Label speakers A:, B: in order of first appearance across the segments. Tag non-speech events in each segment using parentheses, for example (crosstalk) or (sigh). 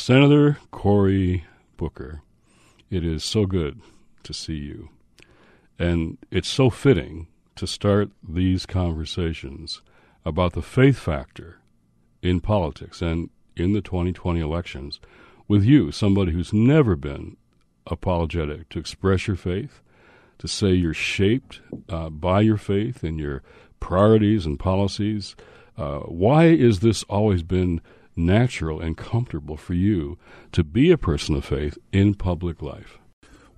A: Senator Cory Booker, it is so good to see you. And it's so fitting to start these conversations about the faith factor in politics and in the 2020 elections with you, somebody who's never been apologetic to express your faith, to say you're shaped uh, by your faith and your priorities and policies. Uh, why is this always been natural and comfortable for you to be a person of faith in public life?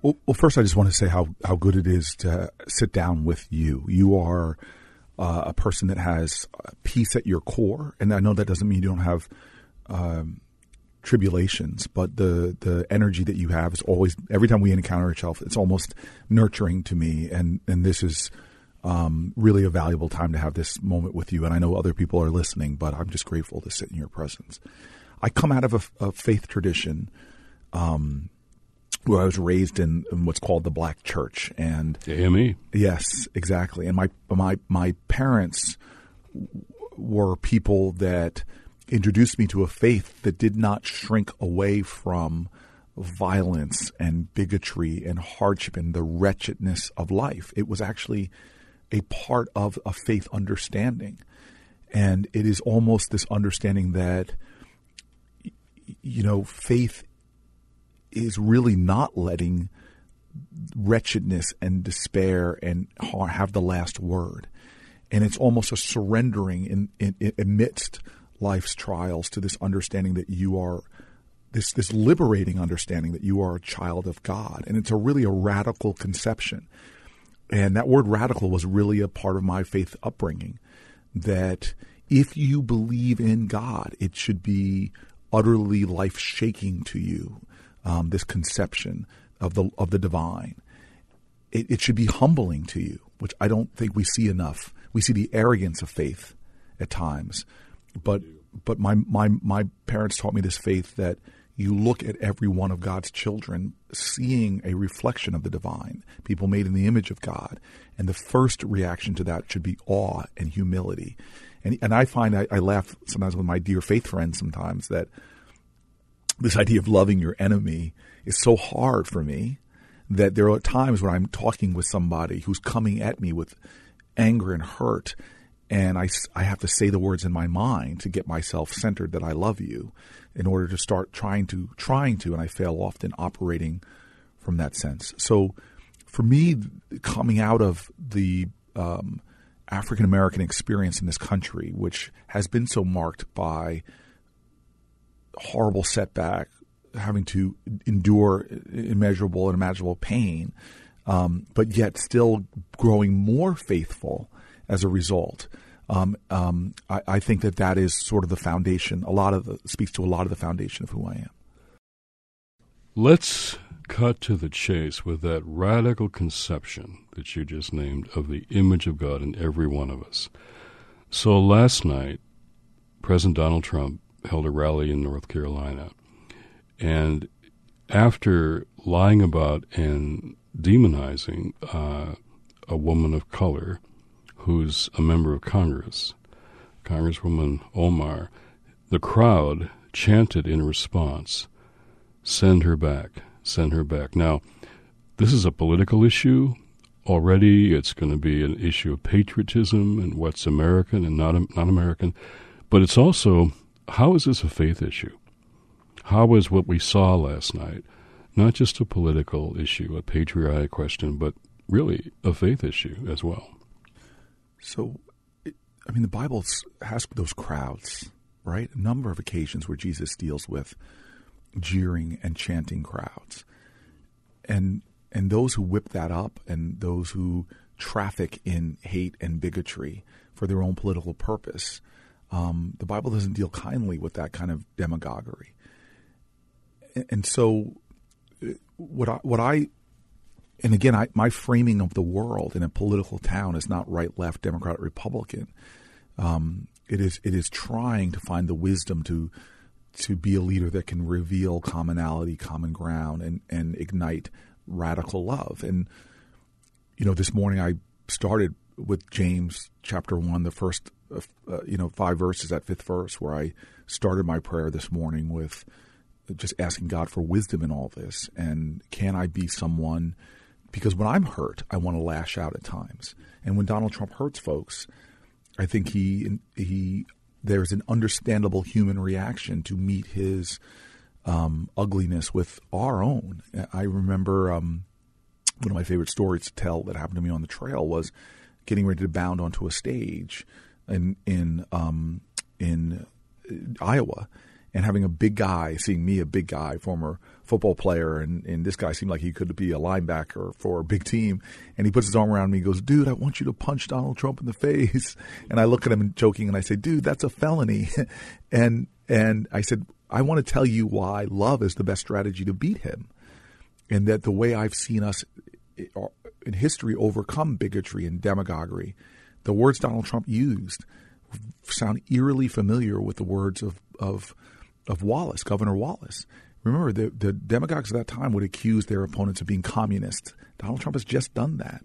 B: Well, well first, I just want to say how, how good it is to sit down with you. You are uh, a person that has peace at your core, and I know that doesn't mean you don't have um, tribulations, but the the energy that you have is always every time we encounter each other, it's almost nurturing to me, and and this is um, really a valuable time to have this moment with you. And I know other people are listening, but I'm just grateful to sit in your presence. I come out of a, a faith tradition um, where I was raised in, in, what's called the Black Church, and
A: AME.
B: Yes, exactly. And my my my parents were people that introduced me to a faith that did not shrink away from violence and bigotry and hardship and the wretchedness of life. It was actually a part of a faith understanding. And it is almost this understanding that, you know, faith is really not letting wretchedness and despair and have the last word. And it's almost a surrendering in, in, in amidst life's trials to this understanding that you are this this liberating understanding that you are a child of God. And it's a really a radical conception. And that word radical was really a part of my faith upbringing. That if you believe in God, it should be utterly life shaking to you. Um, this conception of the of the divine, it, it should be humbling to you, which I don't think we see enough. We see the arrogance of faith at times, but but my my my parents taught me this faith that you look at every one of God's children seeing a reflection of the divine, people made in the image of God. And the first reaction to that should be awe and humility. And, and I find I, I laugh sometimes with my dear faith friends sometimes that this idea of loving your enemy is so hard for me that there are times when I'm talking with somebody who's coming at me with anger and hurt and I, I have to say the words in my mind to get myself centered that I love you in order to start trying to trying to and I fail often operating from that sense. So for me coming out of the um, African American experience in this country which has been so marked by horrible setback having to endure immeasurable and imaginable pain um, but yet still growing more faithful as a result. Um, um, I, I, think that that is sort of the foundation. A lot of the speaks to a lot of the foundation of who I am.
A: Let's cut to the chase with that radical conception that you just named of the image of God in every one of us. So last night, President Donald Trump held a rally in North Carolina, and after lying about and demonizing uh, a woman of color who's a member of Congress, Congresswoman Omar, the crowd chanted in response, Send her back, send her back. Now, this is a political issue. Already, it's going to be an issue of patriotism and what's American and not, not American. But it's also, how is this a faith issue? How is what we saw last night not just a political issue, a patriotic question, but really a faith issue as well?
B: So, I mean, the Bible has those crowds, right? A number of occasions where Jesus deals with jeering and chanting crowds, and and those who whip that up, and those who traffic in hate and bigotry for their own political purpose. Um, the Bible doesn't deal kindly with that kind of demagoguery, and, so uh, what I what I and again, I, my framing of the world in a political town is not right, left, Democrat, Republican. Um, it is it is trying to find the wisdom to to be a leader that can reveal commonality, common ground, and and ignite radical love. And you know, this morning I started with James chapter one, the first uh, you know five verses, that fifth verse, where I started my prayer this morning with just asking God for wisdom in all this. And can I be someone? Because when I'm hurt, I want to lash out at times. And when Donald Trump hurts folks, I think he he there's an understandable human reaction to meet his um, ugliness with our own. I remember um, one of my favorite stories to tell that happened to me on the trail was getting ready to bound onto a stage in in um, in Iowa and having a big guy, seeing me, a big guy, former football player, and, and this guy seemed like he could be a linebacker for a big team. And he puts his arm around me and goes, Dude, I want you to punch Donald Trump in the face. (laughs) And I look at him joking and I say, Dude, that's a felony. (laughs) and and I said, I want to tell you why love is the best strategy to beat him. And that the way I've seen us uh, in history overcome bigotry and demagoguery, the words Donald Trump used sound eerily familiar with the words of, of of Wallace, Governor Wallace. Remember, the, the demagogues of that time would accuse their opponents of being communists. Donald Trump has just done that.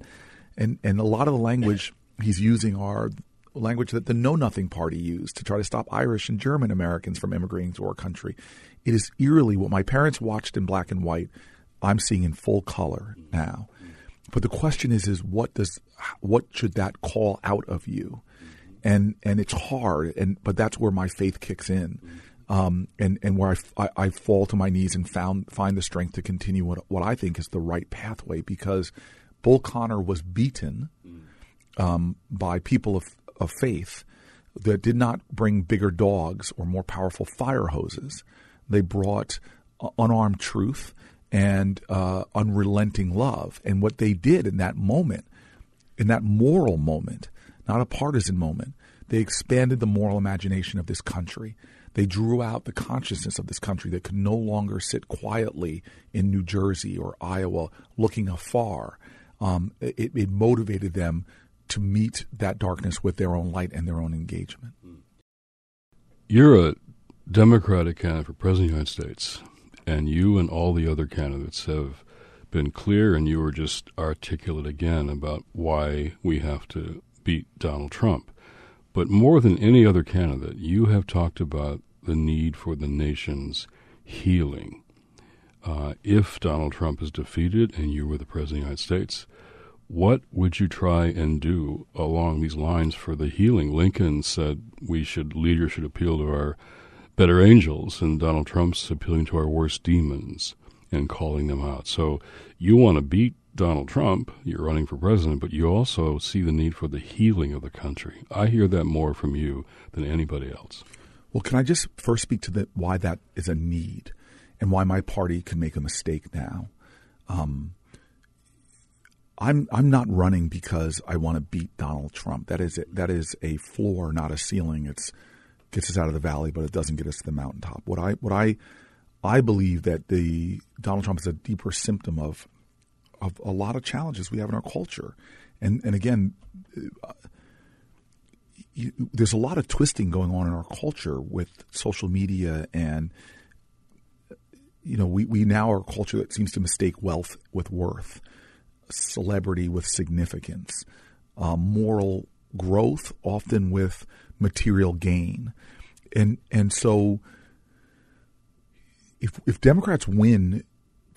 B: And, and a lot of the language he's using are language that the Know Nothing Party used to try to stop Irish and German Americans from immigrating to our country. It is eerily what my parents watched in black and white. I'm seeing in full color now. But the question is, is what does what should that call out of you? And and it's hard. And but that's where my faith kicks in um, and and where I, I, fall to my knees and found find the strength to continue what what I think is the right pathway because Bull Connor was beaten um, by people of, of faith that did not bring bigger dogs or more powerful fire hoses. They brought uh, unarmed truth and uh, unrelenting love. And what they did in that moment, in that moral moment, not a partisan moment, they expanded the moral imagination of this country. They drew out the consciousness of this country that could no longer sit quietly in New Jersey or Iowa looking afar. Um, it, it motivated them to meet that darkness with their own light and their own engagement.
A: You're a Democratic candidate for President of the United States, and you and all the other candidates have been clear, and you were just articulate again about why we have to beat Donald Trump. But more than any other candidate, you have talked about the need for the nation's healing. Uh, if Donald Trump is defeated and you were the President of the United States, what would you try and do along these lines for the healing? Lincoln said we should leaders should appeal to our better angels, and Donald Trump's appealing to our worst demons and calling them out. So you want to beat Donald Trump, you're running for president, but you also see the need for the healing of the country. I hear that more from you than anybody else.
B: Well, can I just first speak to the, why that is a need and why my party can make a mistake now? Um, I'm I'm not running because I want to beat Donald Trump. That is that is a floor, not a ceiling. It's gets us out of the valley, but it doesn't get us to the mountaintop. What I what I I believe that the Donald Trump is a deeper symptom of of a lot of challenges we have in our culture, and and again, you, there's a lot of twisting going on in our culture with social media and you know we, we now are a culture that seems to mistake wealth with worth celebrity with significance um, moral growth often with material gain. And and so if if Democrats win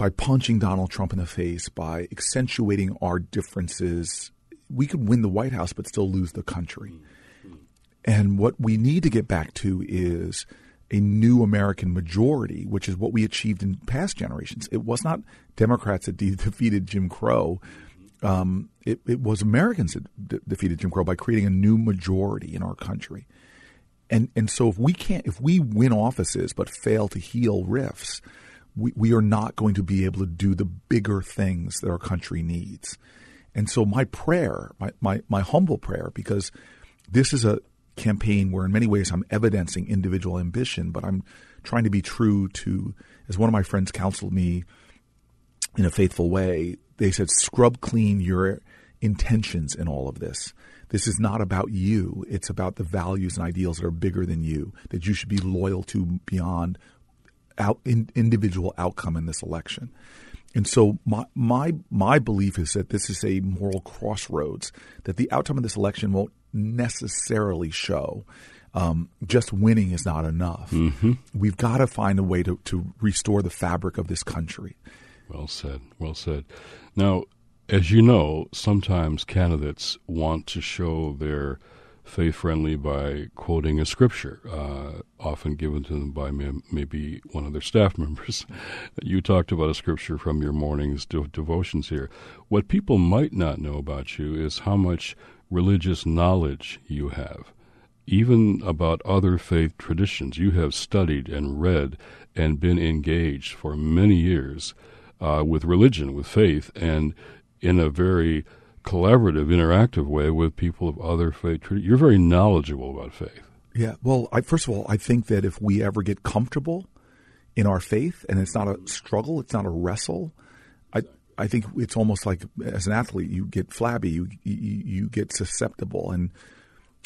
B: by punching Donald Trump in the face by accentuating our differences we could win the White House but still lose the country. And what we need to get back to is a new American majority, which is what we achieved in past generations. It was not Democrats that de- (laughs) defeated Jim Crow. Um, it, it, was Americans that de- defeated Jim Crow by creating a new majority in our country. And and so if we can't, if we win offices but fail to heal rifts, we, we are not going to be able to do the bigger things that our country needs. And so my prayer, my, my, my humble prayer, because this is a campaign where in many ways I'm evidencing individual ambition, but I'm trying to be true to, as one of my friends counseled me in a faithful way, they said, scrub clean your intentions in all of this. This is not about you. It's about the values and ideals that are bigger than you, that you should be loyal to beyond out, in, individual outcome in this election. And so my, my my belief is that this is a moral crossroads, that the outcome of this election won't necessarily show um, just winning is not enough.
A: Mm-hmm.
B: We've got to find a way to, to restore the fabric of this country.
A: Well said. Well said. Now, as you know, sometimes candidates want to show their faith friendly by quoting a scripture, uh, often given to them by may- maybe one of their staff (laughs) members. you talked about a scripture from your morning's de- devotions here. What people might not know about you is how much religious knowledge you have. Even about other faith traditions, you have studied and read and been engaged for many years uh, with religion, with faith, and in a very collaborative, interactive way with people of other faith. You're very knowledgeable about faith.
B: Yeah. Well, I, first of all, I think that if we ever get comfortable in our faith, and it's not a struggle, it's not a wrestle. I I think it's almost like as an athlete, you get flabby, you you, you get susceptible, and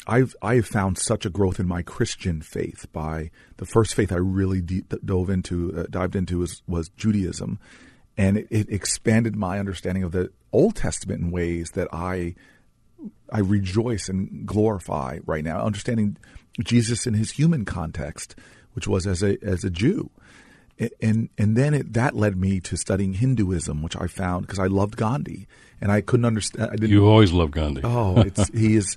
B: I've I have found such a growth in my Christian faith by the first faith I really dove into, uh, dived into was was Judaism, and it, it expanded my understanding of the Old Testament in ways that I I rejoice and glorify right now, understanding Jesus in his human context, which was as a as a Jew, and and then it, that led me to studying Hinduism, which I found because I loved Gandhi, and I couldn't understand. I didn't,
A: you always loved Gandhi.
B: Oh, it's (laughs) he is,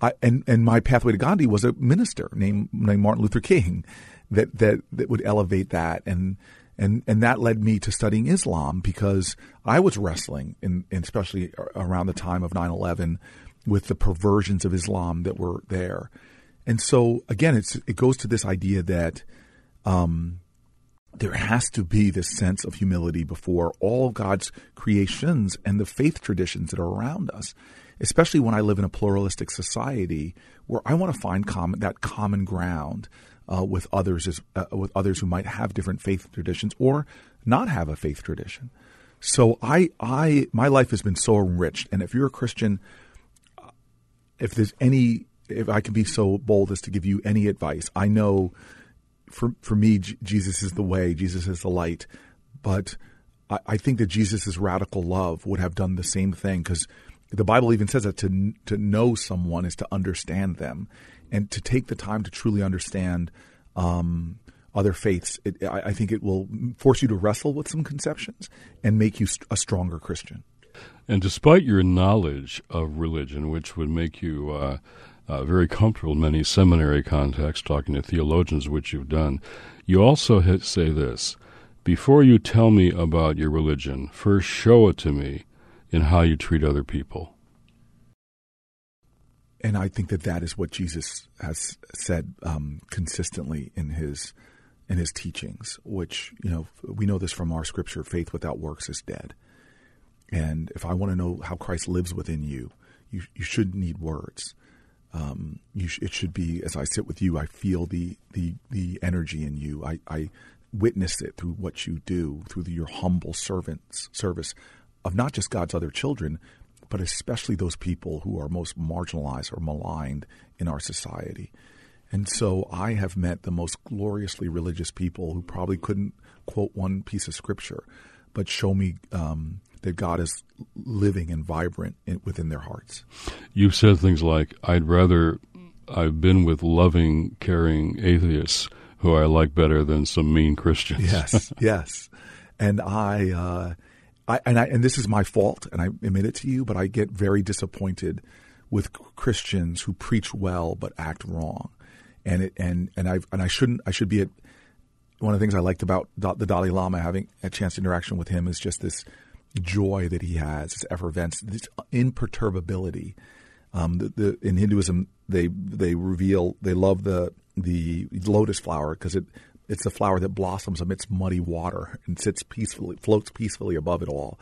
B: I, and and my pathway to Gandhi was a minister named named Martin Luther King, that that that would elevate that and and and that led me to studying Islam because I was wrestling, in, in especially around the time of 9/11, with the perversions of Islam that were there, and so again, it's it goes to this idea that um, there has to be this sense of humility before all of God's creations and the faith traditions that are around us. Especially when I live in a pluralistic society where I want to find common, that common ground uh, with others as, uh, with others who might have different faith traditions or not have a faith tradition. So I I my life has been so enriched, and if you're a Christian, uh, if there's any if I can be so bold as to give you any advice, I know for for me J- Jesus is the way, Jesus is the light, but I, I think that Jesus' radical love would have done the same thing because the Bible even says that to to know someone is to understand them, and to take the time to truly understand um, other faiths, it, I, I, think it will force you to wrestle with some conceptions and make you st- a stronger Christian.
A: And despite your knowledge of religion, which would make you uh, uh, very comfortable in many seminary contexts, talking to theologians, which you've done, you also say this before you tell me about your religion, first show it to me in how you treat other people
B: and I think that that is what Jesus has said um, consistently in his in his teachings. Which you know we know this from our scripture: faith without works is dead. And if I want to know how Christ lives within you, you you should need words. Um, sh- it should be as I sit with you, I feel the the the energy in you. I, I witness it through what you do, through the, your humble servants service of not just God's other children, but especially those people who are most marginalized or maligned in our society. And so I have met the most gloriously religious people who probably couldn't quote one piece of scripture, but show me um, that God is living and vibrant in, within their hearts.
A: You've said things like, I'd rather, I've been with loving, caring atheists who I like better than some mean Christians.
B: Yes, (laughs) yes. And I, uh, I, and I, and this is my fault, and I admit it to you, but I get very disappointed with Christians who preach well but act wrong, and it and and I and I shouldn't I should be at one of the things I liked about the Dalai Lama having a chance interaction with him is just this joy that he has, this effervescence, this imperturbability. Um, the, the, in Hinduism, they they reveal they love the the lotus flower because it it's the flower that blossoms amidst muddy water and sits peacefully, floats peacefully above it all.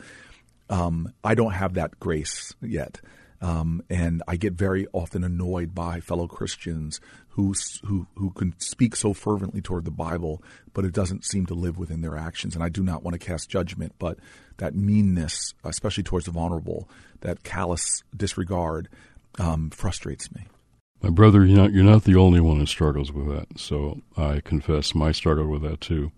B: Um, I don't have that grace yet. Um, and I get very often annoyed by fellow Christians who, who who can speak so fervently toward the Bible, but it doesn't seem to live within their actions. And I do not want to cast judgment, but that meanness, especially towards the vulnerable, that callous disregard, um, frustrates me.
A: My brother, you're not, you're not the only one who struggles with that. So I confess my struggle with that too.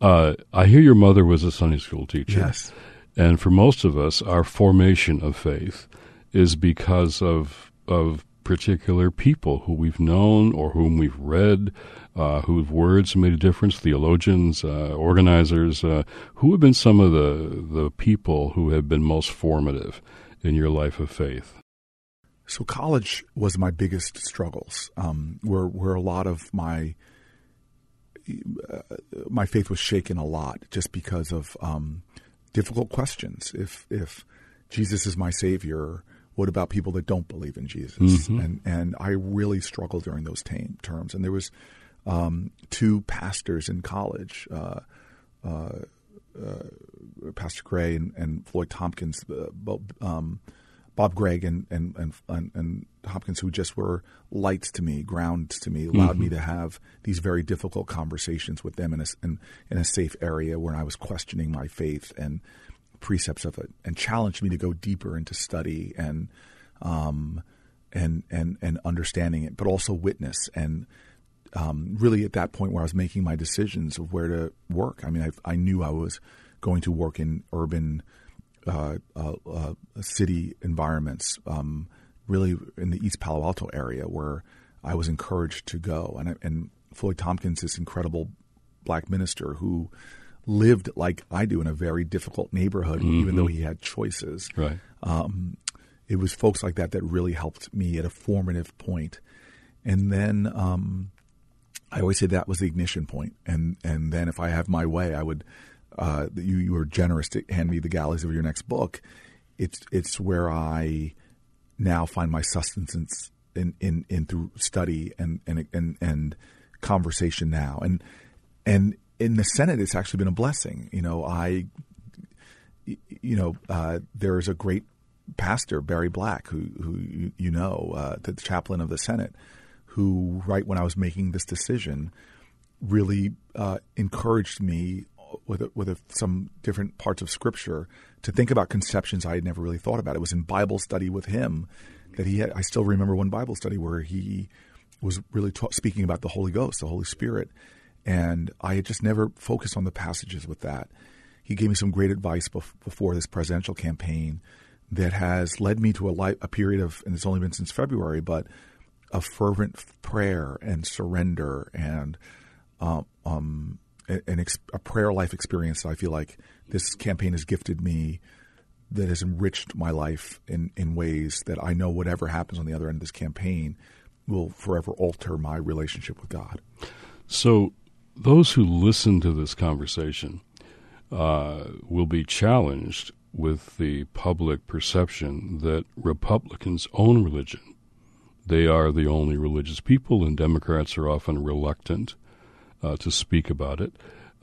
A: Uh, I hear your mother was a Sunday school teacher.
B: Yes.
A: And for most of us, our formation of faith is because of of particular people who we've known or whom we've read, uh, whose words made a difference, theologians, uh, organizers. Uh, who have been some of the, the people who have been most formative in your life of faith?
B: So college was my biggest struggles, um, where where a lot of my uh, my faith was shaken a lot just because of um, difficult questions. If if Jesus is my savior, what about people that don't believe in Jesus? Mm-hmm. And and I really struggled during those tam- terms. And there was um, two pastors in college. Uh, uh, uh, Pastor Gray and, and Floyd Thompkins, uh, um, Bob Gregg and, and and, and Hopkins, who just were lights to me, ground to me, allowed mm-hmm. me to have these very difficult conversations with them in a in, in a safe area where I was questioning my faith and precepts of it, and challenged me to go deeper into study and um, and and and understanding it, but also witness and um, really at that point where I was making my decisions of where to work. I mean, I, I knew I was going to work in urban uh, uh, uh, city environments, um, really in the East Palo Alto area, where I was encouraged to go. And, and Floyd Thompkins, this incredible black minister who lived like I do in a very difficult neighborhood, mm-hmm. even though he had choices.
A: Right. Um,
B: it was folks like that that really helped me at a formative point. And then um, I always say that was the ignition point. And and then if I have my way, I would uh, you you were generous to hand me the galleys of your next book. It's it's where I now find my sustenance in in, in through study and and and and conversation now and and in the Senate it's actually been a blessing. You know I you know uh, there is a great pastor Barry Black who who you, know uh, the chaplain of the Senate who right when I was making this decision really uh, encouraged me with a, with a, some different parts of Scripture to think about conceptions I had never really thought about. It was in Bible study with him that he had. I still remember one Bible study where he was really ta- speaking about the Holy Ghost, the Holy Spirit, and I had just never focused on the passages with that. He gave me some great advice bef- before this presidential campaign that has led me to a, a period of, and it's only been since February, but of fervent prayer and surrender and um, um, an ex- a prayer life experience that I feel like this campaign has gifted me that has enriched my life in, in ways that I know whatever happens on the other end of this campaign will forever alter my relationship with God.
A: So, those who listen to this conversation uh, will be challenged with the public perception that Republicans own religion. They are the only religious people, and Democrats are often reluctant uh, to speak about it.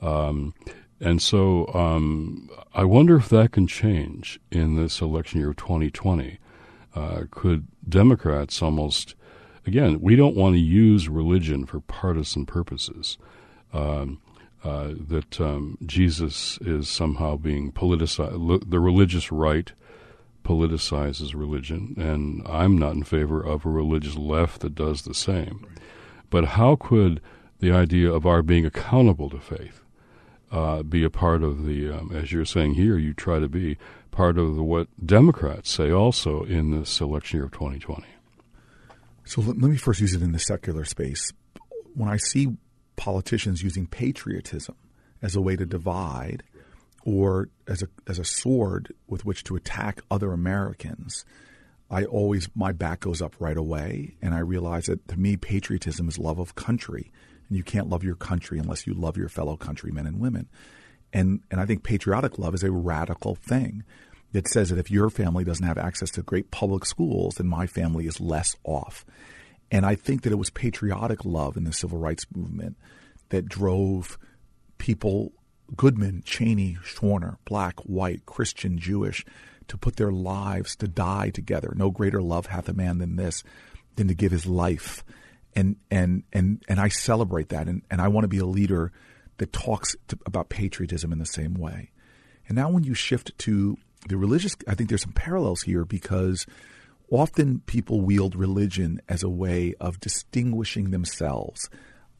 A: Um, and so um, I wonder if that can change in this election year of 2020. Uh, could Democrats almost, again, we don't want to use religion for partisan purposes. Um, uh, that um, Jesus is somehow being politicized, the religious right politicizes religion, and I'm not in favor of a religious left that does the same. But how could the idea of our being accountable to faith uh, be a part of the, um, as you're saying here, you try to be part of the, what Democrats say also in this election year of 2020.
B: So let, let me first use it in the secular space. When I see politicians using patriotism as a way to divide or as a as a sword with which to attack other Americans, I always my back goes up right away, and I realize that to me patriotism is love of country, and you can't love your country unless you love your fellow countrymen and women. And and I think patriotic love is a radical thing that says that if your family doesn't have access to great public schools, then my family is less off. And I think that it was patriotic love in the civil rights movement that drove people Goodman, Chaney, Schwerner, black, white, Christian, Jewish, to put their lives to die together. No greater love hath a man than this, than to give his life and and and and I celebrate that, and, and I want to be a leader that talks to, about patriotism in the same way. And now, when you shift to the religious, I think there's some parallels here because often people wield religion as a way of distinguishing themselves.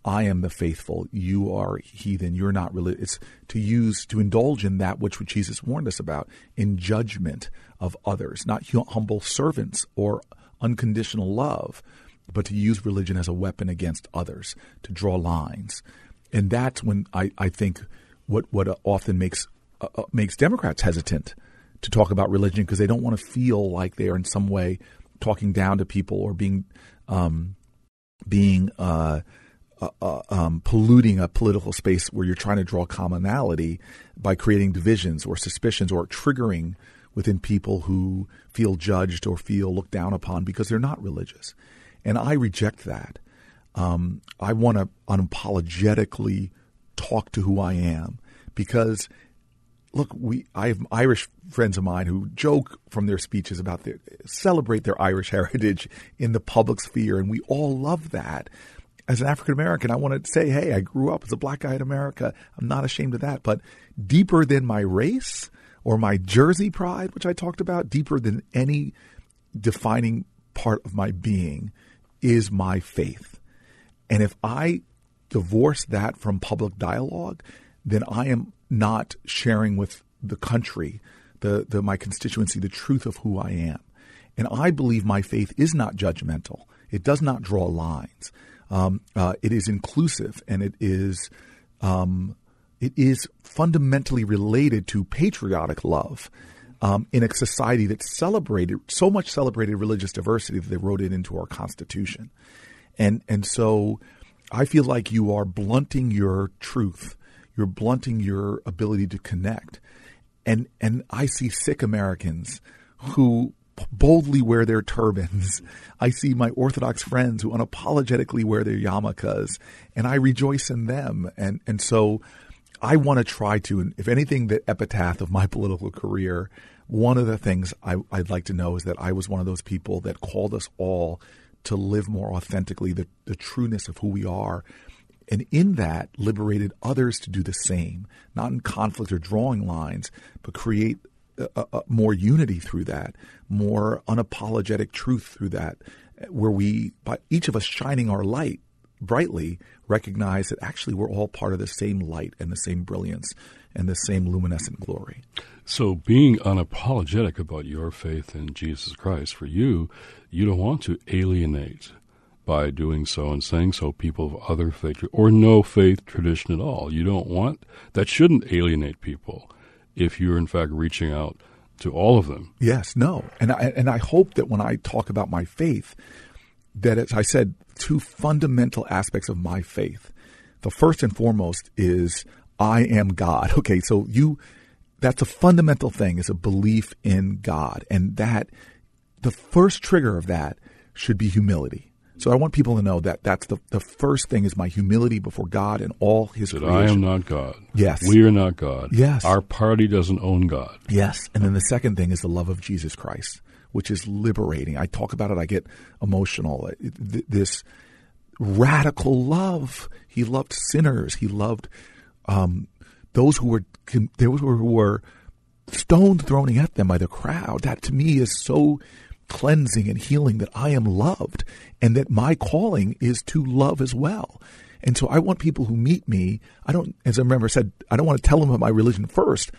B: I am the faithful. You are heathen. You're not religious. It's to use, to indulge in that which Jesus warned us about in judgment of others, not humble servants or unconditional love, but to use religion as a weapon against others, to draw lines. And that's when I, I think what, what often makes, uh, uh makes Democrats hesitant to talk about religion because they don't want to feel like they are in some way talking down to people or being um, being uh, uh, uh, um, polluting a political space where you're trying to draw commonality by creating divisions or suspicions or triggering within people who feel judged or feel looked down upon because they're not religious. And I reject that. Um, I want to unapologetically talk to who I am because look, we I have Irish friends of mine who joke from their speeches about their celebrate their Irish (laughs) heritage in the public sphere, and we all love that. As an African American, I want to say, hey, I grew up as a black guy in America. I'm not ashamed of that. But deeper than my race or my Jersey pride, which I talked about, deeper than any defining part of my being, is my faith. And if I divorce that from public dialogue, then I am not sharing with the country, the, the my constituency, the truth of who I am. And I believe my faith is not judgmental. It does not draw lines. Um, uh, it is inclusive, and it is um, it is fundamentally related to patriotic love um, in a society that celebrated so much celebrated religious diversity that they wrote it into our constitution. And and so I feel like you are blunting your truth you're blunting your ability to connect. And and I see Sikh Americans who boldly wear their turbans. (laughs) I see my Orthodox friends who unapologetically wear their yarmulkes, and I rejoice in them. And and so I want to try to, if anything, the epitaph of my (laughs) political career. One of the things I, would like to know is that I was one of those people that called us all to live more authentically the, the trueness of who we are and in that liberated others to do the same, not in conflict or drawing lines, but create a, a, more unity through that, more unapologetic truth through that, where we, by each of us shining our light brightly, recognize that actually we're all part of the same light and the same brilliance and the same luminescent glory.
A: So, being unapologetic about your faith in Jesus Christ, for you, you don't want to alienate by doing so and saying so people of other faith or no faith tradition at all. You don't want that shouldn't alienate people if you're in fact reaching out to all of them.
B: Yes, no. And I and I hope that when I talk about my faith that as I said two fundamental aspects of my faith. The first and foremost is I am God. (laughs) Okay, so you that's a fundamental thing is a belief in God and that the first trigger of that should be humility so I want people to know that that's the, the first thing is my humility before God and all His
A: that
B: creation.
A: I am not God.
B: Yes,
A: we are not God.
B: Yes,
A: our party doesn't own God.
B: Yes, and then the second thing is the love of Jesus Christ, which is liberating. I talk about it. I get emotional. This radical love. He loved sinners. He loved um, those who were those who were stones thrown at them by the crowd. That to me is so cleansing and healing that I am loved and that my calling is to love as well. And so I want people who meet me, I don't, as I remember said, I don't want to tell them about my religion first.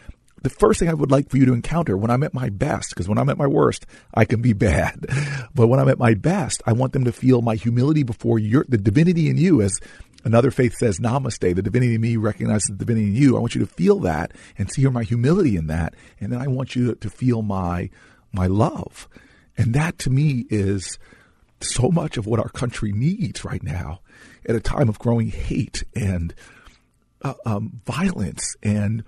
B: The first thing I would like for you to encounter when I'm at my best, because when I'm at my worst, I can be (laughs) bad. But when I'm at my best, I want them to feel my humility before your, the divinity in you, as another faith says, namaste, the divinity in me recognizes the divinity in you. I want you to feel that and see my humility in that. And then I want you to feel my, my love. And that to me is so much of what our country needs right now at a time of growing hate and uh, um, violence. And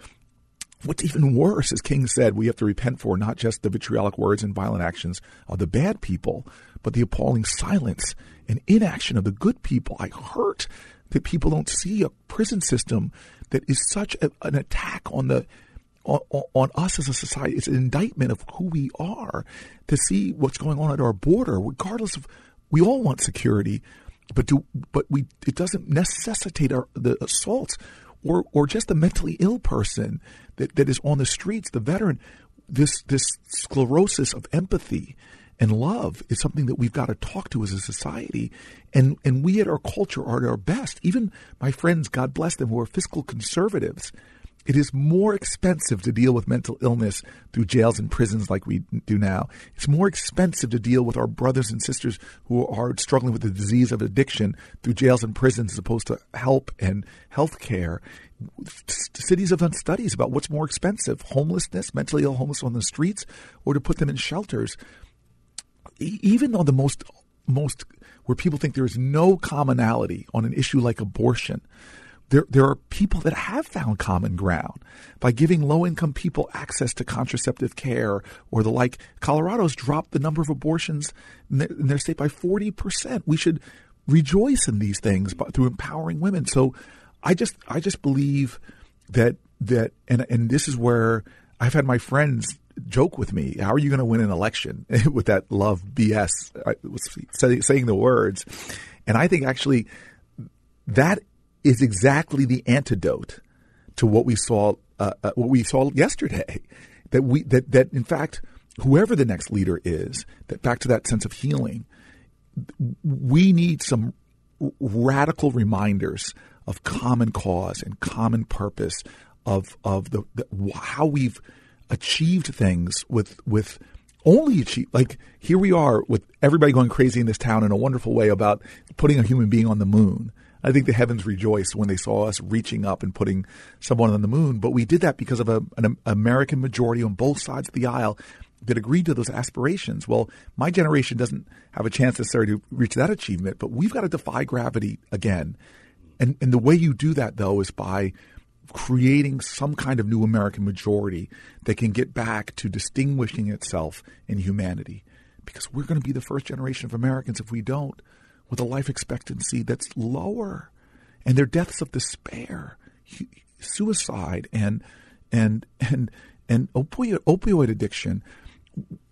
B: what's even worse, as King said, we have to repent for not just the vitriolic words and violent actions of the bad people, but the appalling silence and inaction of the good people. I hurt that people don't see a prison system that is such a, an attack on the on, on, us as a society. It's an indictment of who we are to see what's going on at our border, regardless of. We all want security, but do but we it doesn't necessitate our, the assaults or or just the mentally ill person that, that is on the streets, the veteran. This this sclerosis of empathy and love is something that we've got to talk to as a society. And and we at our culture are at our best. Even my friends, God bless them, who are fiscal conservatives It is more expensive to deal with mental illness through jails and prisons like we do now. It's more expensive to deal with our brothers and sisters who are struggling with the disease of addiction through jails and prisons as opposed to help and health care. Cities have done studies about what's more expensive homelessness, mentally ill homeless on the streets, or to put them in shelters. Even though the most most where people think there is no commonality on an issue like abortion, there, there are people that have found common ground by giving low income people access to contraceptive care or the like. Colorado's dropped the number of abortions in their, in their state by 40%. We should rejoice in these things by, through empowering women. So I just, I just believe that, that, and, and this is where I've had my friends joke with me. How are you going to win an election (laughs) with that love BS? I was saying the words. And I think actually that is exactly the antidote to what we saw uh, uh, what we saw yesterday. That we that that in fact, whoever the next leader is, that back to that sense of healing, we need some radical reminders of common cause and common purpose of of the, the how we've achieved things with with only achieve like here we are with everybody going crazy in this town in a wonderful way about putting a human being on the moon I think the heavens rejoiced when they saw us reaching up and putting someone on the moon. But we did that because of a, an American majority on both sides of the aisle that agreed to those aspirations. Well, my generation doesn't have a chance necessarily to reach that achievement, but we've got to defy gravity again. And, and the way you do that, though, is by creating some kind of new American majority that can get back to distinguishing itself in humanity. Because we're going to be the first generation of Americans if we don't with a life expectancy that's lower, and their deaths of despair, suicide, and and and and opioid, opioid addiction.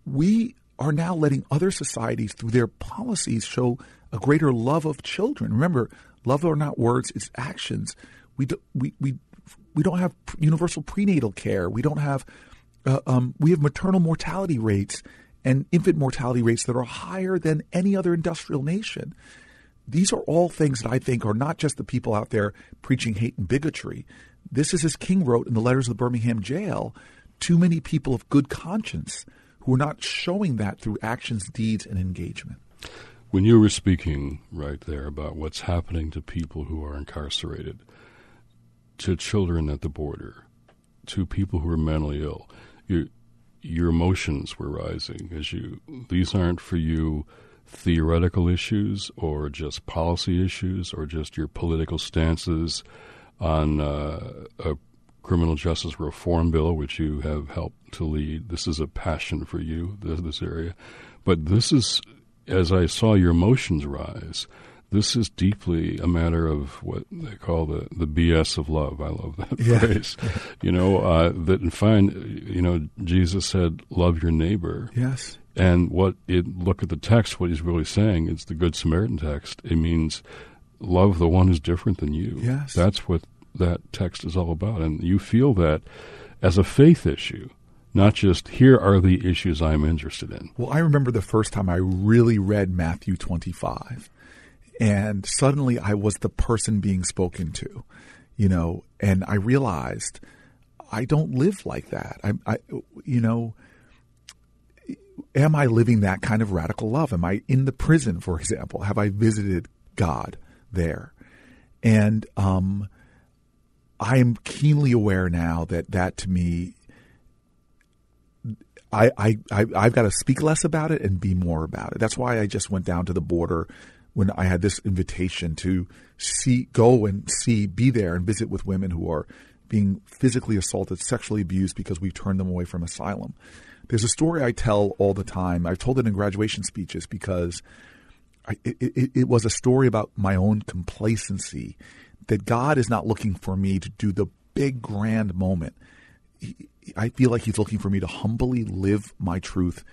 B: We are now letting other societies, through their policies, show a greater love of children. Remember, love are not words; it's actions. We do, we we we don't have universal prenatal care. We don't have uh, um, we have maternal mortality rates and infant mortality rates that are higher than any other industrial nation. These are all things that I think are not just the people out there preaching hate and bigotry. This is, as King wrote in the letters of the Birmingham jail, too many people of good conscience who are not showing that through actions, deeds, and engagement.
A: When you were speaking right there about what's happening to people who are incarcerated, to children at the border, to people who are mentally ill, you, your emotions were rising as you these aren't for you theoretical issues or just policy issues or just your political stances on uh, a criminal justice reform bill which you have helped to lead. This is a passion for you this, this area. But this is as i saw your emotions rise this is deeply a matter of what they call the, the BS of love. I love that yeah. phrase. (laughs) you know, uh, that in fine, you know, Jesus said, love your neighbor.
B: Yes.
A: And what it, look at the text, what he's really saying, it's the Good Samaritan text. It means love the one who's different than you.
B: Yes.
A: That's what that text is all about. And you feel that as a faith issue not just here are the issues I'm interested in.
B: Well, I remember the first time I really read Matthew 25 and suddenly I was the person being spoken to, you know, and I realized I don't live like that. I, I, you know, am I living that kind of radical love? Am I in the prison, for example? Have I visited God there? And um, I am keenly aware now that that to me, I, I, I I've got to speak less about it and be more about it. That's why I just went down to the border when I had this invitation to see, go and see, be there and visit with women who are being physically assaulted, sexually abused because we turned them away from asylum. There's a story I tell all the time. I've told it in graduation speeches because I, it, it, it was a story about my own complacency that God is not looking for me to do the big grand moment. I feel like He's looking for me to humbly live my truth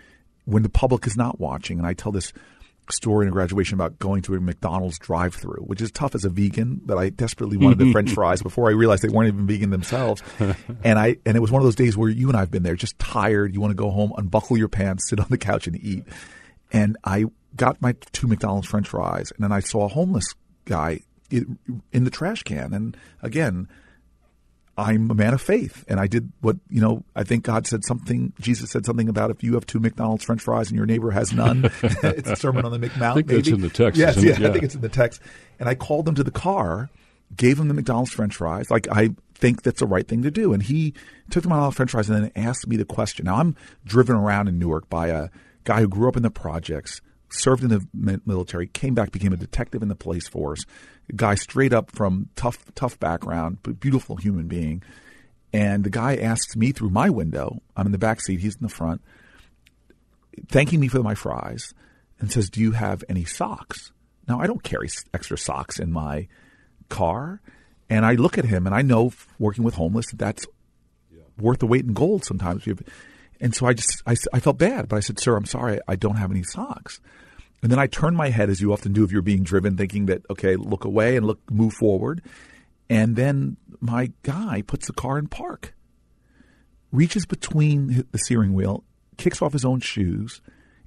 B: when the public is not watching. And I tell this story in a graduation about going to a McDonald's drive-through, which is tough as a vegan, but I desperately wanted the French (laughs) fries before I realized they weren't even vegan themselves. and I and it was one of those days where you and I've been there, just tired. You want to go home, unbuckle your pants, sit on the couch, and eat. And I got my two McDonald's French fries, and then I saw a homeless guy in the trash can. And again, I'm a man of faith, and I did what you know. I think God said something. Jesus said something about if you have two McDonald's French fries and your neighbor has none. (laughs) it's a sermon on the McMount.
A: I think
B: maybe.
A: that's in the text.
B: Yes, yeah,
A: yeah.
B: I think it's in the text. And I called him to the car, gave him the McDonald's French fries. Like I think that's the right thing to do. And he took the McDonald's French fries and then asked me the question. Now I'm driven around in Newark by a guy who grew up in the projects, served in the military, came back, became a detective in the police force. A guy straight up from tough, tough background, but beautiful human being. And the guy asks me through my window. I'm in the back seat. He's in the front, thanking me for my fries, and says, "Do you have any socks?" Now I don't carry extra socks in my car, and I look at him, and I know working with homeless that that's worth the weight in gold. Sometimes, and so I just I felt bad, but I said, "Sir, I'm sorry, I don't have any socks." And then I turned my head, as you often do if you're being driven, thinking that okay, look away and look, move forward. And then my guy puts the car in park, reaches between the steering wheel, kicks off his own shoes,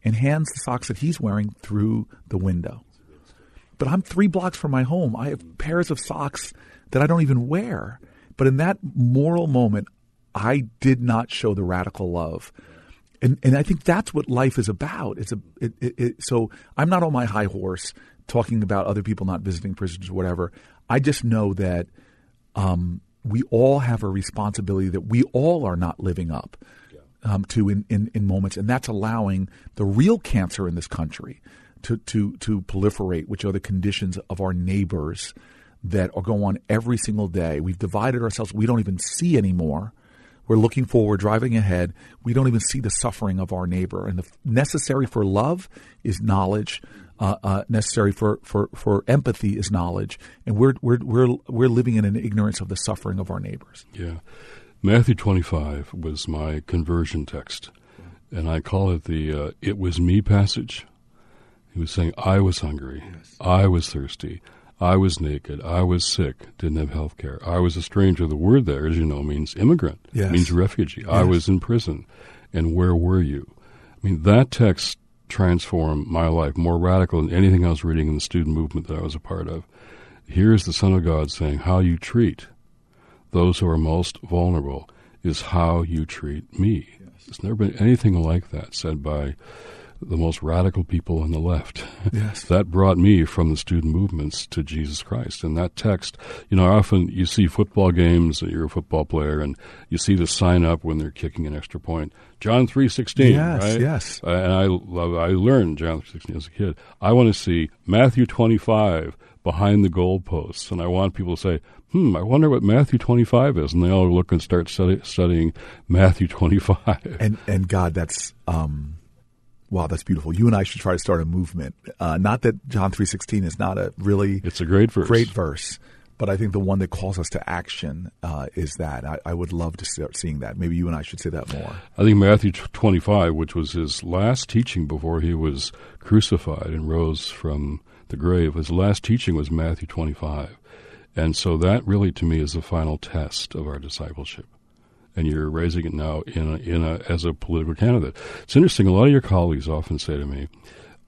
B: and hands the socks that he's wearing through the window. But I'm three blocks from my home. I have pairs of socks that I don't even wear. But in that moral moment, I did not show the radical love. And, and I think that's what life is about. It's a it, it, it, so I'm not on my high horse talking about other people not visiting prisons or whatever. I just know that um, we all have a responsibility that we all are not living up um, to in, in, in moments, and that's allowing the real cancer in this country to, to, to proliferate, which are the conditions of our neighbors that are going on every single day. We've divided ourselves. We don't even see anymore. We're looking forward, driving ahead. We don't even see the suffering of our neighbor. And the necessary for love is knowledge. Uh, uh, necessary for, for, for empathy is knowledge, and we're we're we're we're living in an ignorance of the suffering of our neighbors.
A: Yeah. Matthew 25 was my conversion text, and I call it the uh, It Was Me passage. He was saying, I was hungry, I was thirsty, I was naked, I was sick, didn't have health care, I was a stranger. The word there, as you know, means immigrant,
B: Yes.
A: means refugee. I was in prison, and where were you? I mean, that text transformed my life more radical than anything I was reading in the student movement that I was a part of. Here's the Son of God saying, How you treat those who are most vulnerable is how you treat me. There's never been anything like that said by the most radical people on the left.
B: Yes. (laughs)
A: that brought me from the student movements to Jesus Christ. And that text, you know, often you see football games, you're a football player, and you see the sign up when they're kicking an extra point. John 3.16,
B: Yes,
A: right?
B: yes.
A: Uh, and I love, I learned John 3.16 as a kid. I want to see Matthew 25 behind the goalposts, and I want people to say, hmm, I wonder what Matthew 25 is. And they all look and start study, studying Matthew 25.
B: And and God, that's um, wow, that's beautiful. You and I should try to start a movement. Uh, not that John three sixteen is not a really
A: It's a great verse.
B: great verse, but I think the one that calls us to action uh, is that. I, I would love to start seeing that. Maybe you and I should say that more.
A: I think Matthew 25, which was his last teaching before he was crucified and rose from the grave, his last teaching was Matthew 25. And so that really, to me, is the final test of our discipleship. And you're raising it now in a, in a, as a political candidate. It's interesting. A lot of your colleagues often say to me,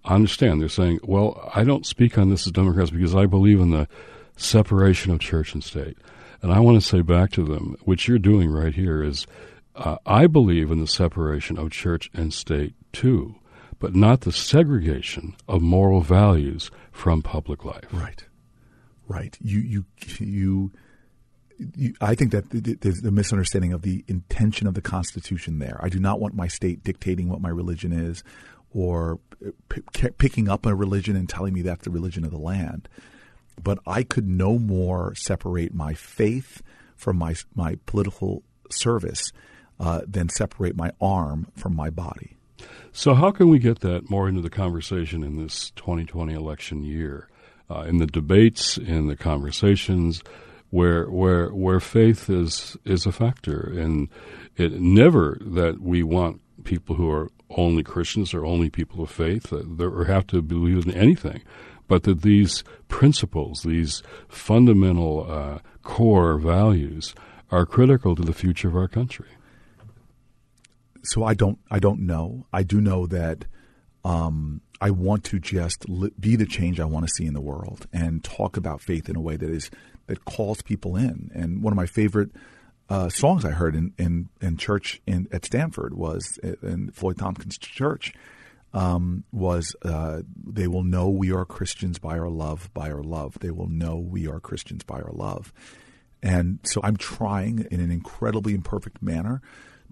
A: I understand. They're saying, well, I don't speak on this as Democrats because I believe in the separation of church and state. And I want to say back to them, what you're doing right here is, uh, I believe in the separation of church and state too, but not the segregation of moral values from public life.
B: Right, right. You you you. You I think that th- th- there's a misunderstanding of the intention of the Constitution there. I do not want my state dictating what my religion is or p- p- picking up a religion and telling me that's the religion of the land. But I could no more separate my faith from my my political service uh, than separate my arm from my body.
A: So, how can we get that more into the conversation in this 2020 election year, uh, in the debates, in the conversations, where where where faith is is a factor, and it never that we want people who are only Christians or only people of faith or have to believe in anything, but that these principles, these fundamental uh, core values, are critical to the future of our country.
B: so I don't I don't know. I do know that um, I want to just be the change I want to see in the world and talk about faith in a way that is that calls people in. And one of my favorite uh, songs I heard in in, in church in at Stanford was in Floyd Thompkins Church um, was uh, they will know we are Christians by our love, by our love. They will know we are Christians by our love. And so I'm trying in an incredibly imperfect manner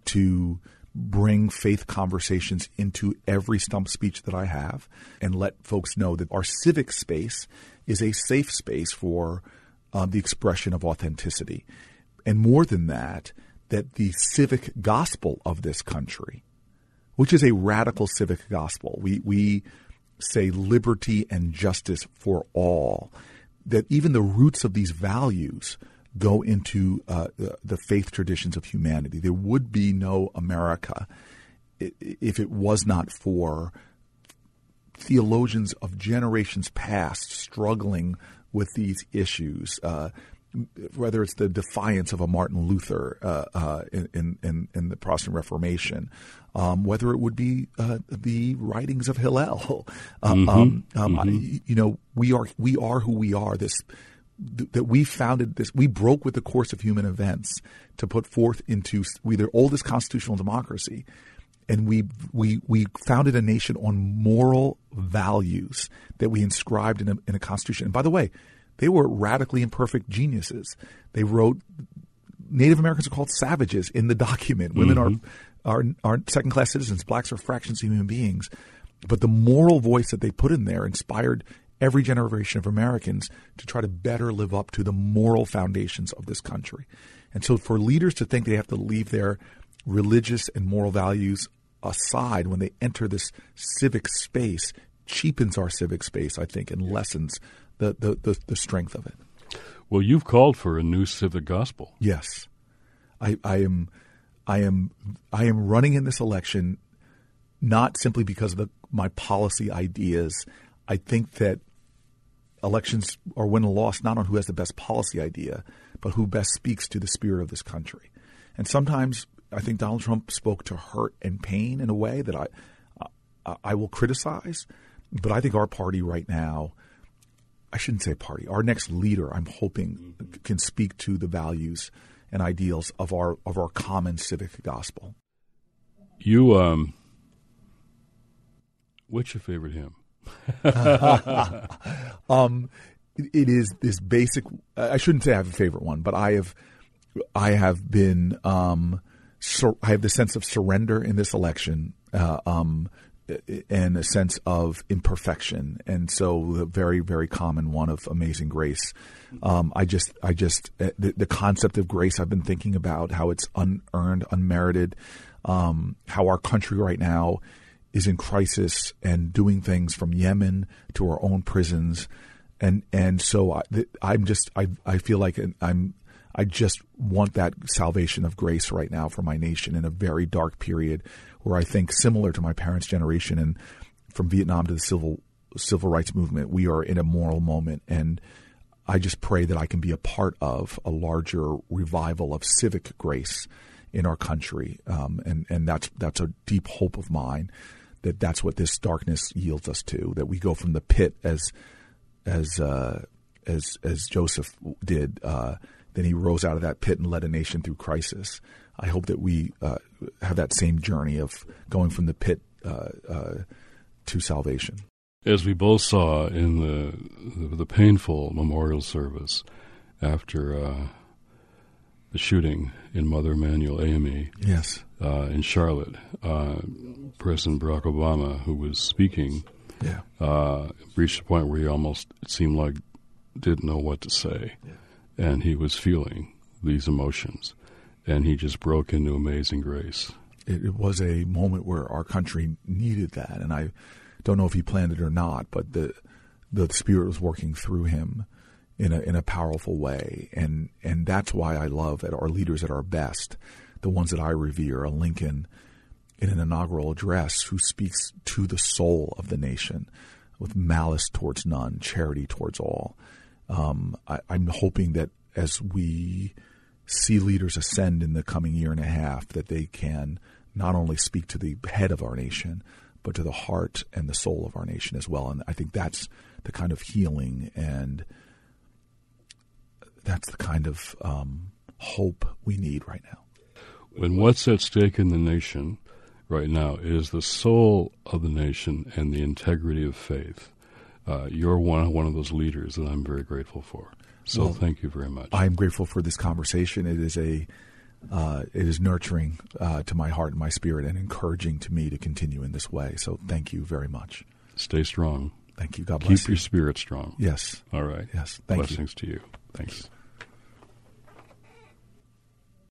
B: to bring faith conversations into every stump speech that I have and let folks know that our civic space is a safe space for um, the expression of authenticity. And more than that, that the civic gospel of this country, which is a radical civic gospel, we, we say liberty and justice for all, that even the roots of these values go into uh, the faith traditions of humanity. There would be no America if it was not for theologians of generations past struggling with these issues. Uh, whether it's the defiance of a Martin Luther uh, uh, in, in, in the Protestant Reformation, um, whether it would be uh, the writings of Hillel, uh, (laughs) mm-hmm. um, um, mm-hmm. I, you know, we are we are who we are. This that we founded this, we broke with the course of human events to put forth into we the oldest constitutional democracy, and we we we founded a nation on moral values that we inscribed in a, in a constitution. And by the way, they were radically imperfect geniuses. They wrote Native Americans are called savages in the document. Women mm-hmm. are are are second class citizens. Blacks are fractions of human beings. But the moral voice that they put in there inspired every generation of Americans to try to better live up to the moral foundations of this country. And so for leaders to think they have to leave their religious and moral values aside when they enter this civic space cheapens our civic space, I think, and lessens the, the, the, the strength of it.
A: Well, you've called for a new civic gospel.
B: Yes. I, I am I am I am running in this election not simply because of the, my policy ideas. I think that elections are win or lost not on who has the best policy idea, but who best speaks to the spirit of this country. And sometimes I think Donald Trump spoke to hurt and pain in a way that I I will criticize, but I think our party right now, I shouldn't say party, our next leader, I'm hoping can speak to the values and ideals of our of our common civic gospel.
A: You um what's your favorite hymn? (laughs)
B: um, it is this basic. I shouldn't say I have a favorite one, but I have, I have been. Um, sur- I have the sense of surrender in this election, uh, um, and a sense of imperfection, and so the very, very common one of Amazing Grace. Um, I just, I just, uh, the, the, concept of grace. I've been thinking about how it's unearned, unmerited. Um, how our country right now is in crisis and doing things from Yemen to our own prisons, and and so I, I'm just I I feel like I'm I just want that salvation of grace right now for my nation in a very dark period where I think similar to my parents' generation and from Vietnam to the civil civil rights movement, we are in a moral moment and. I just pray that I can be a part of a larger revival of civic grace in our country, um, and and that's that's a deep hope of mine that that's what this darkness yields us to. That we go from the pit as as uh, as as Joseph did. Uh, then he rose out of that pit and led a nation through crisis. I hope that we uh, have that same journey of going from the pit uh, uh, to salvation.
A: As we both saw in the the, the painful memorial service after uh, the shooting in Mother Emanuel AME.
B: Yes.
A: Uh, in Charlotte, uh, President Barack Obama, who was speaking,
B: yeah.
A: uh, reached a point where he almost it seemed like didn't know what to say, yeah. And he was feeling these emotions, and he just broke into amazing grace.
B: It, it was a moment where our country needed that, and I don't know if he planned it or not, but the the Spirit was working through him in a in a powerful way, and and that's why I love at our leaders at our best, the ones that I revere, a Lincoln in an inaugural address who speaks to the soul of the nation with malice towards none, charity towards all. Um, I, I'm hoping that as we see leaders ascend in the coming year and a half, that they can not only speak to the head of our nation, but to the heart and the soul of our nation as well. And I think that's the kind of healing and that's the kind of um, hope we need right now.
A: When what's at stake in the nation right now is the soul of the nation and the integrity of faith, uh, you're one, one of those leaders that I'm very grateful for. So well, thank you very much.
B: I'm grateful for this conversation. It is a uh, it is nurturing uh, to my heart and my spirit and encouraging to me to continue in this way. So thank you very much.
A: Stay strong.
B: Thank you. God
A: bless
B: Keep
A: you. your spirit strong.
B: Yes.
A: All right.
B: Yes. Thank
A: Blessings
B: you.
A: to you. Thanks.